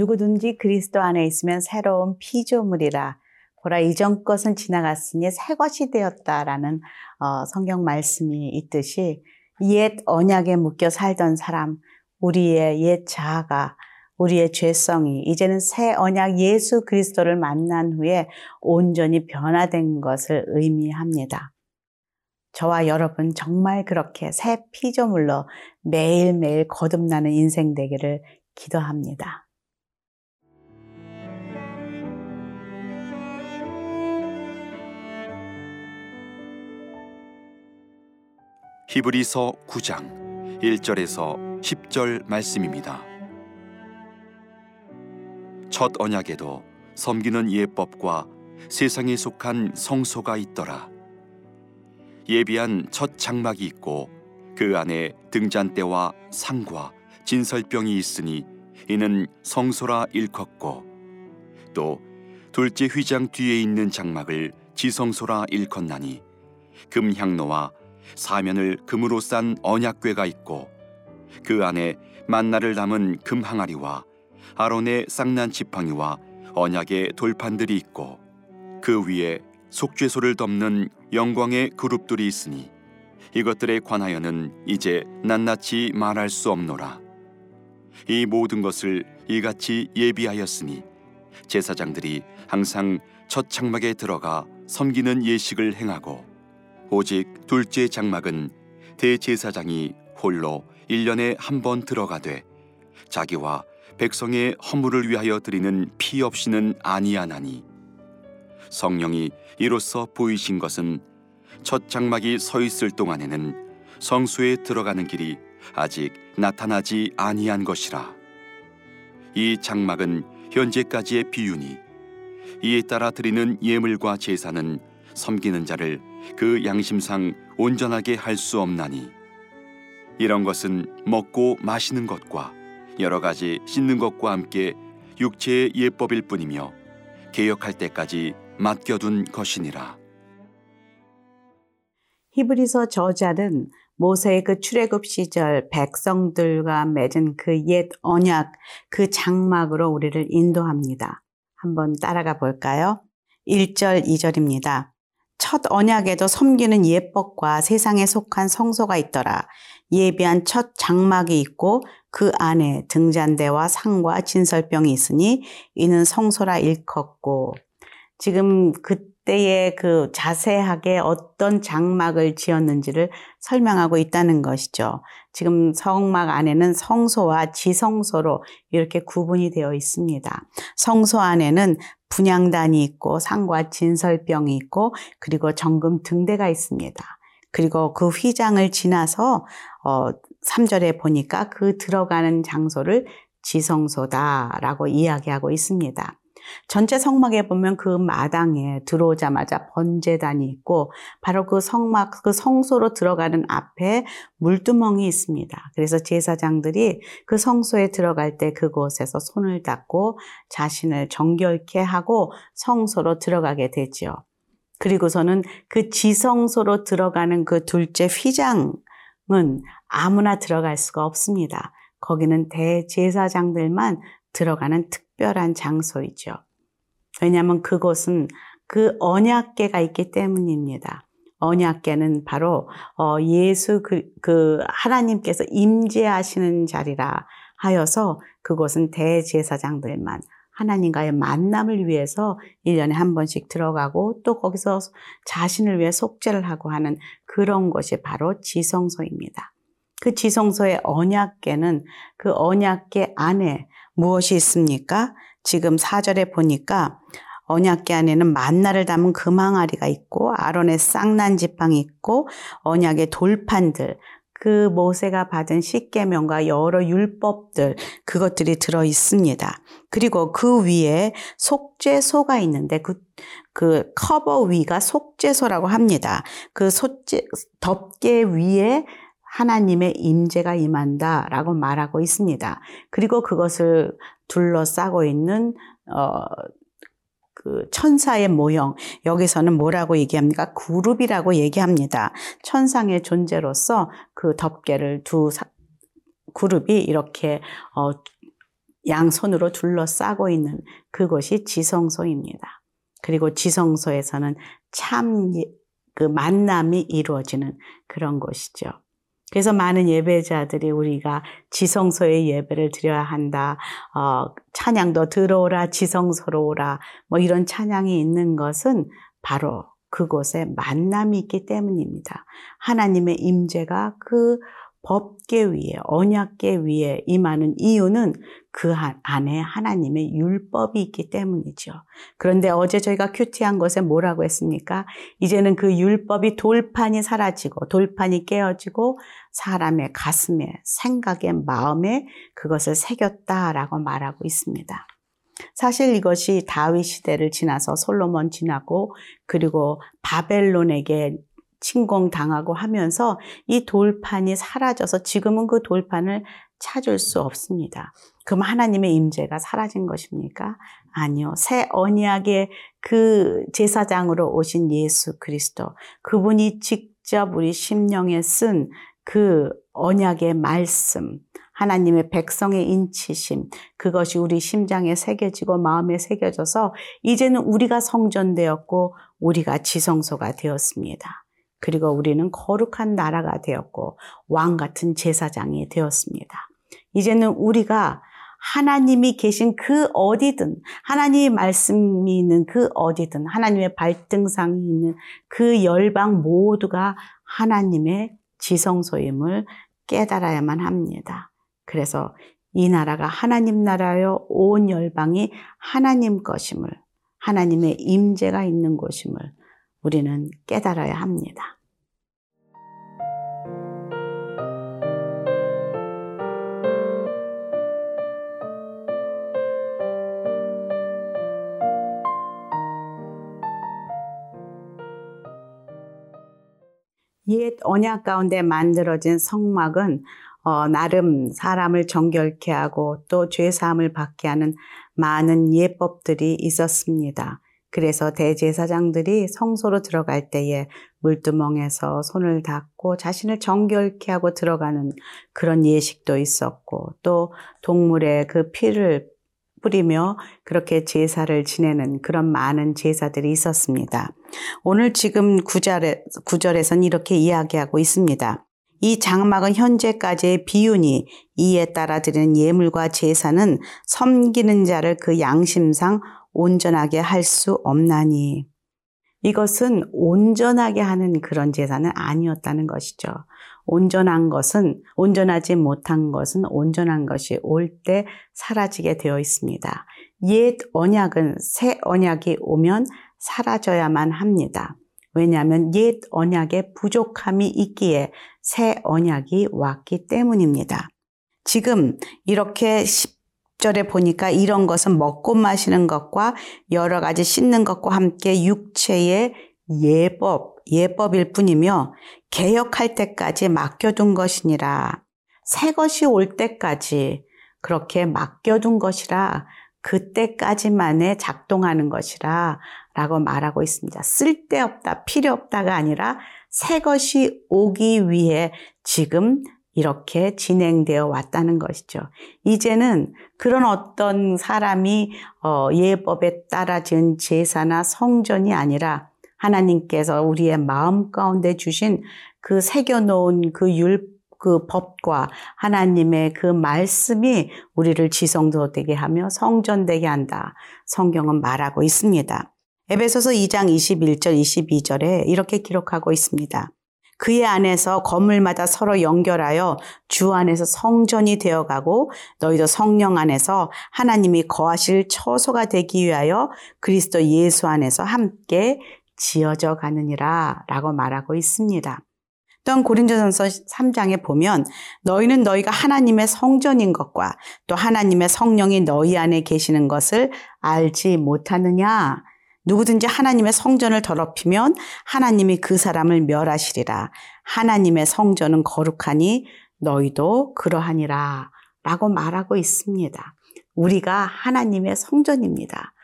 누구든지 그리스도 안에 있으면 새로운 피조물이라. 보라 이전 것은 지나갔으니 새 것이 되었다라는 어, 성경 말씀이 있듯이 옛 언약에 묶여 살던 사람, 우리의 옛 자아가 우리의 죄성이 이제는 새 언약 예수 그리스도를 만난 후에 온전히 변화된 것을 의미합니다. 저와 여러분 정말 그렇게 새 피조물로 매일매일 거듭나는 인생 되기를 기도합니다. 히브리서 9장 1절에서 10절 말씀입니다. 첫 언약에도 섬기는 예법과 세상에 속한 성소가 있더라. 예비한 첫 장막이 있고 그 안에 등잔대와 상과 진설병이 있으니 이는 성소라 일컫고 또 둘째 휘장 뒤에 있는 장막을 지성소라 일컫나니 금향로와 사면을 금으로 싼 언약궤가 있고 그 안에 만나를 담은 금 항아리와 아론의 쌍난 지팡이와 언약의 돌판들이 있고 그 위에 속죄소를 덮는 영광의 그룹들이 있으니 이것들에 관하여는 이제 낱낱이 말할 수 없노라. 이 모든 것을 이같이 예비하였으니 제사장들이 항상 첫 장막에 들어가 섬기는 예식을 행하고 오직 둘째 장막은 대제사장이 홀로 1년에 한 번 들어가되 자기와 백성의 허물을 위하여 드리는 피 없이는 아니하나니. 성령이 이로써 보이신 것은 첫 장막이 서 있을 동안에는 성수에 들어가는 길이 아직 나타나지 아니한 것이라. 이 장막은 현재까지의 비유니 이에 따라 드리는 예물과 제사는 섬기는 자를 그 양심상 온전하게 할 수 없나니 이런 것은 먹고 마시는 것과 여러 가지 씻는 것과 함께 육체의 예법일 뿐이며 개혁할 때까지 맡겨둔 것이니라. 히브리서 저자는 모세의 그 출애굽 시절 백성들과 맺은 그 옛 언약 그 장막으로 우리를 인도합니다. 한번 따라가 볼까요? 1절, 2절입니다. 첫 언약에도 섬기는 예법과 세상에 속한 성소가 있더라. 예비한 첫 장막이 있고 그 안에 등잔대와 상과 진설병이 있으니 이는 성소라 일컫고 지금 그 때의 그 자세하게 어떤 장막을 지었는지를 설명하고 있다는 것이죠. 지금 성막 안에는 성소와 지성소로 이렇게 구분이 되어 있습니다. 성소 안에는 분양단이 있고 상과 진설병이 있고 그리고 정금 등대가 있습니다. 그리고 그 휘장을 지나서 어 3절에 보니까 그 들어가는 장소를 지성소다라고 이야기하고 있습니다. 전체 성막에 보면 그 마당에 들어오자마자 번제단이 있고 바로 그 성막 그 성소로 들어가는 앞에 물두멍이 있습니다. 그래서 제사장들이 그 성소에 들어갈 때 그곳에서 손을 닦고 자신을 정결케 하고 성소로 들어가게 되지요. 그리고서는 그 지성소로 들어가는 그 둘째 휘장은 아무나 들어갈 수가 없습니다. 거기는 대제사장들만 들어가는 특별한 장소이죠. 왜냐하면 그곳은 그 언약계가 있기 때문입니다. 언약계는 바로 어, 예수 그, 그 하나님께서 임재하시는 자리라 하여서 그곳은 대제사장들만 하나님과의 만남을 위해서 1년에 한 번씩 들어가고 또 거기서 자신을 위해 속죄를 하고 하는 그런 것이 바로 지성소입니다. 그 지성소의 언약계는 그 언약계 안에 무엇이 있습니까? 지금 4절에 보니까 언약계 안에는 만나를 담은 금항아리가 있고 아론의 쌍난 지팡이 있고 언약의 돌판들 그 모세가 받은 십계명과 여러 율법들 그것들이 들어 있습니다. 그리고 그 위에 속죄소가 있는데 그, 그 커버 위가 속죄소라고 합니다. 그 속죄 덮개 위에 하나님의 임재가 임한다라고 말하고 있습니다. 그리고 그것을 둘러싸고 있는 어, 그 천사의 모형 여기서는 뭐라고 얘기합니까? 그룹이라고 얘기합니다. 천상의 존재로서 그 덮개를 두 사, 그룹이 이렇게 어, 양손으로 둘러싸고 있는 그곳이 지성소입니다. 그리고 지성소에서는 참 그 만남이 이루어지는 그런 곳이죠. 그래서 많은 예배자들이 우리가 지성소에 예배를 드려야 한다. 어, 찬양도 들어오라, 지성소로 오라. 뭐 이런 찬양이 있는 것은 바로 그곳에 만남이 있기 때문입니다. 하나님의 임재가 그 법계 위에, 언약계 위에 임하는 이유는 그 안에 하나님의 율법이 있기 때문이죠. 그런데 어제 저희가 큐티한 것에 뭐라고 했습니까? 이제는 그 율법이 돌판이 사라지고, 돌판이 깨어지고, 사람의 가슴에, 생각에, 마음에 그것을 새겼다라고 말하고 있습니다. 사실 이것이 다윗 시대를 지나서 솔로몬 지나고 그리고 바벨론에게 침공당하고 하면서 이 돌판이 사라져서 지금은 그 돌판을 찾을 수 없습니다. 그럼 하나님의 임재가 사라진 것입니까? 아니요. 새 언약의 그 제사장으로 오신 예수 그리스도 그분이 직접 우리 심령에 쓴 그 언약의 말씀 하나님의 백성의 인치심 그것이 우리 심장에 새겨지고 마음에 새겨져서 이제는 우리가 성전되었고 우리가 지성소가 되었습니다. 그리고 우리는 거룩한 나라가 되었고 왕 같은 제사장이 되었습니다. 이제는 우리가 하나님이 계신 그 어디든 하나님의 말씀이 있는 그 어디든 하나님의 발등상이 있는 그 열방 모두가 하나님의 지성소임을 깨달아야만 합니다. 그래서 이 나라가 하나님 나라여 온 열방이 하나님 것임을 하나님의 임재가 있는 곳임을 우리는 깨달아야 합니다. 옛 언약 가운데 만들어진 성막은 어, 나름 사람을 정결케 하고 또 죄사함을 받게 하는 많은 예법들이 있었습니다. 그래서 대제사장들이 성소로 들어갈 때에 물두멍에서 손을 닦고 자신을 정결케 하고 들어가는 그런 예식도 있었고 또 동물의 그 피를 뿌리며 그렇게 제사를 지내는 그런 많은 제사들이 있었습니다. 오늘 지금 구절에, 구절에선 이렇게 이야기하고 있습니다. 이 장막은 현재까지의 비윤이 이에 따라 드리는 예물과 제사는 섬기는 자를 그 양심상 온전하게 할 수 없나니. 이것은 온전하게 하는 그런 제사는 아니었다는 것이죠. 온전한 것은, 온전하지 못한 것은 온전한 것이 올 때 사라지게 되어 있습니다. 옛 언약은 새 언약이 오면 사라져야만 합니다. 왜냐하면 옛 언약에 부족함이 있기에 새 언약이 왔기 때문입니다. 지금 이렇게 10 절에 보니까 이런 것은 먹고 마시는 것과 여러 가지 씻는 것과 함께 육체의 예법, 예법일 뿐이며 개혁할 때까지 맡겨둔 것이니라. 새 것이 올 때까지 그렇게 맡겨둔 것이라 그때까지만에 작동하는 것이라 라고 말하고 있습니다. 쓸데없다, 필요 없다가 아니라 새 것이 오기 위해 지금 이렇게 진행되어 왔다는 것이죠. 이제는 그런 어떤 사람이 어, 예법에 따라 지은 제사나 성전이 아니라 하나님께서 우리의 마음 가운데 주신 그 새겨놓은 그 율, 그 법과 하나님의 그 말씀이 우리를 지성도되게 하며 성전되게 한다. 성경은 말하고 있습니다. 에베소서 2장 21절, 22절에 이렇게 기록하고 있습니다. 그의 안에서 건물마다 서로 연결하여 주 안에서 성전이 되어가고 너희도 성령 안에서 하나님이 거하실 처소가 되기 위하여 그리스도 예수 안에서 함께 지어져 가느니라 라고 말하고 있습니다. 또한 고린도전서 3장에 보면 너희는 너희가 하나님의 성전인 것과 또 하나님의 성령이 너희 안에 계시는 것을 알지 못하느냐 누구든지 하나님의 성전을 더럽히면 하나님이 그 사람을 멸하시리라. 하나님의 성전은 거룩하니 너희도 그러하니라. 라고 말하고 있습니다. 우리가 하나님의 성전입니다.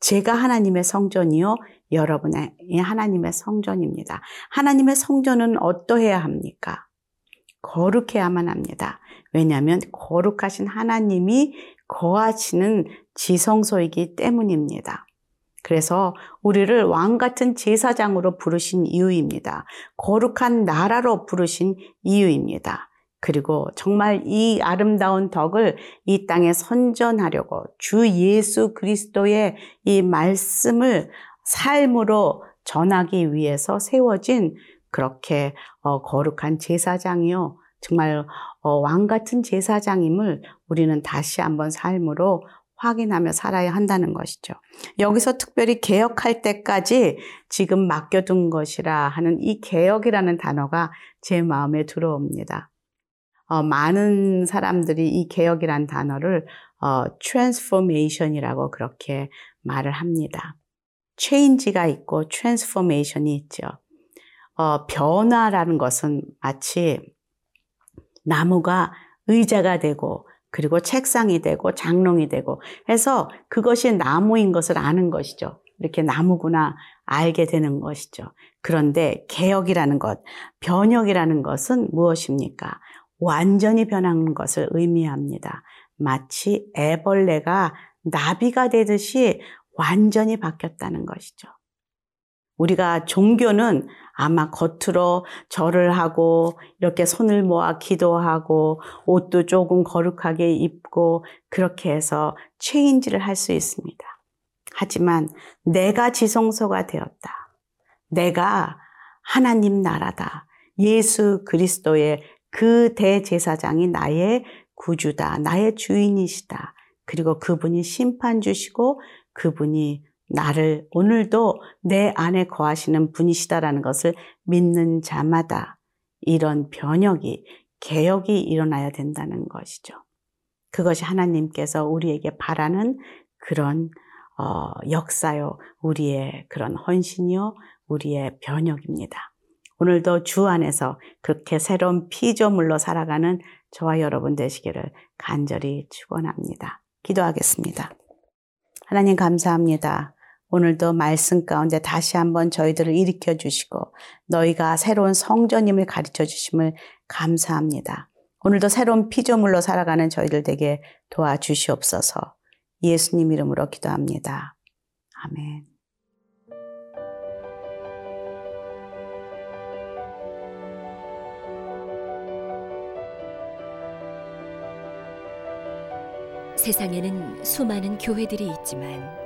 제가 하나님의 성전이요. 여러분의 하나님의 성전입니다. 하나님의 성전은 어떠해야 합니까? 거룩해야만 합니다. 왜냐하면 거룩하신 하나님이 거하시는 지성소이기 때문입니다. 그래서 우리를 왕 같은 제사장으로 부르신 이유입니다. 거룩한 나라로 부르신 이유입니다. 그리고 정말 이 아름다운 덕을 이 땅에 선전하려고 주 예수 그리스도의 이 말씀을 삶으로 전하기 위해서 세워진 그렇게 어, 거룩한 제사장이요. 정말 어, 왕 같은 제사장임을 우리는 다시 한번 삶으로 확인하며 살아야 한다는 것이죠. 여기서 특별히 개혁할 때까지 지금 맡겨둔 것이라 하는 이 개혁이라는 단어가 제 마음에 들어옵니다. 어, 많은 사람들이 이 개혁이란 단어를 어, transformation이라고 그렇게 말을 합니다. change가 있고 transformation이 있죠. 어, 변화라는 것은 마치 나무가 의자가 되고 그리고 책상이 되고 장롱이 되고 해서 그것이 나무인 것을 아는 것이죠. 이렇게 나무구나 알게 되는 것이죠. 그런데 개혁이라는 것, 변혁이라는 것은 무엇입니까? 완전히 변하는 것을 의미합니다. 마치 애벌레가 나비가 되듯이 완전히 바뀌었다는 것이죠. 우리가 종교는 아마 겉으로 절을 하고 이렇게 손을 모아 기도하고 옷도 조금 거룩하게 입고 그렇게 해서 체인지를 할 수 있습니다. 하지만 내가 지성소가 되었다. 내가 하나님 나라다. 예수 그리스도의 그 대제사장이 나의 구주다. 나의 주인이시다. 그리고 그분이 심판 주시고 그분이 나를 오늘도 내 안에 거하시는 분이시다라는 것을 믿는 자마다 이런 변혁이, 개혁이 일어나야 된다는 것이죠. 그것이 하나님께서 우리에게 바라는 그런 어, 역사요, 우리의 그런 헌신이요, 우리의 변혁입니다. 오늘도 주 안에서 그렇게 새로운 피조물로 살아가는 저와 여러분 되시기를 간절히 축원합니다. 기도하겠습니다. 하나님 감사합니다. 오늘도 말씀 가운데 다시 한번 저희들을 일으켜 주시고 너희가 새로운 성전임을 가르쳐 주심을 감사합니다. 오늘도 새로운 피조물로 살아가는 저희들 되게 도와주시옵소서. 예수님 이름으로 기도합니다. 아멘. 세상에는 수많은 교회들이 있지만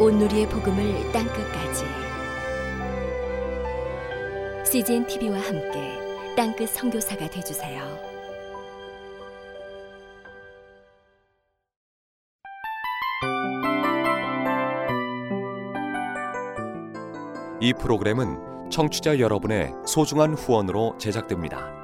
온누리의 복음을 땅끝까지 CGN TV와 함께 땅끝 성교사가 되주세요 이 프로그램은 청취자 여러분의 소중한 후원으로 제작됩니다.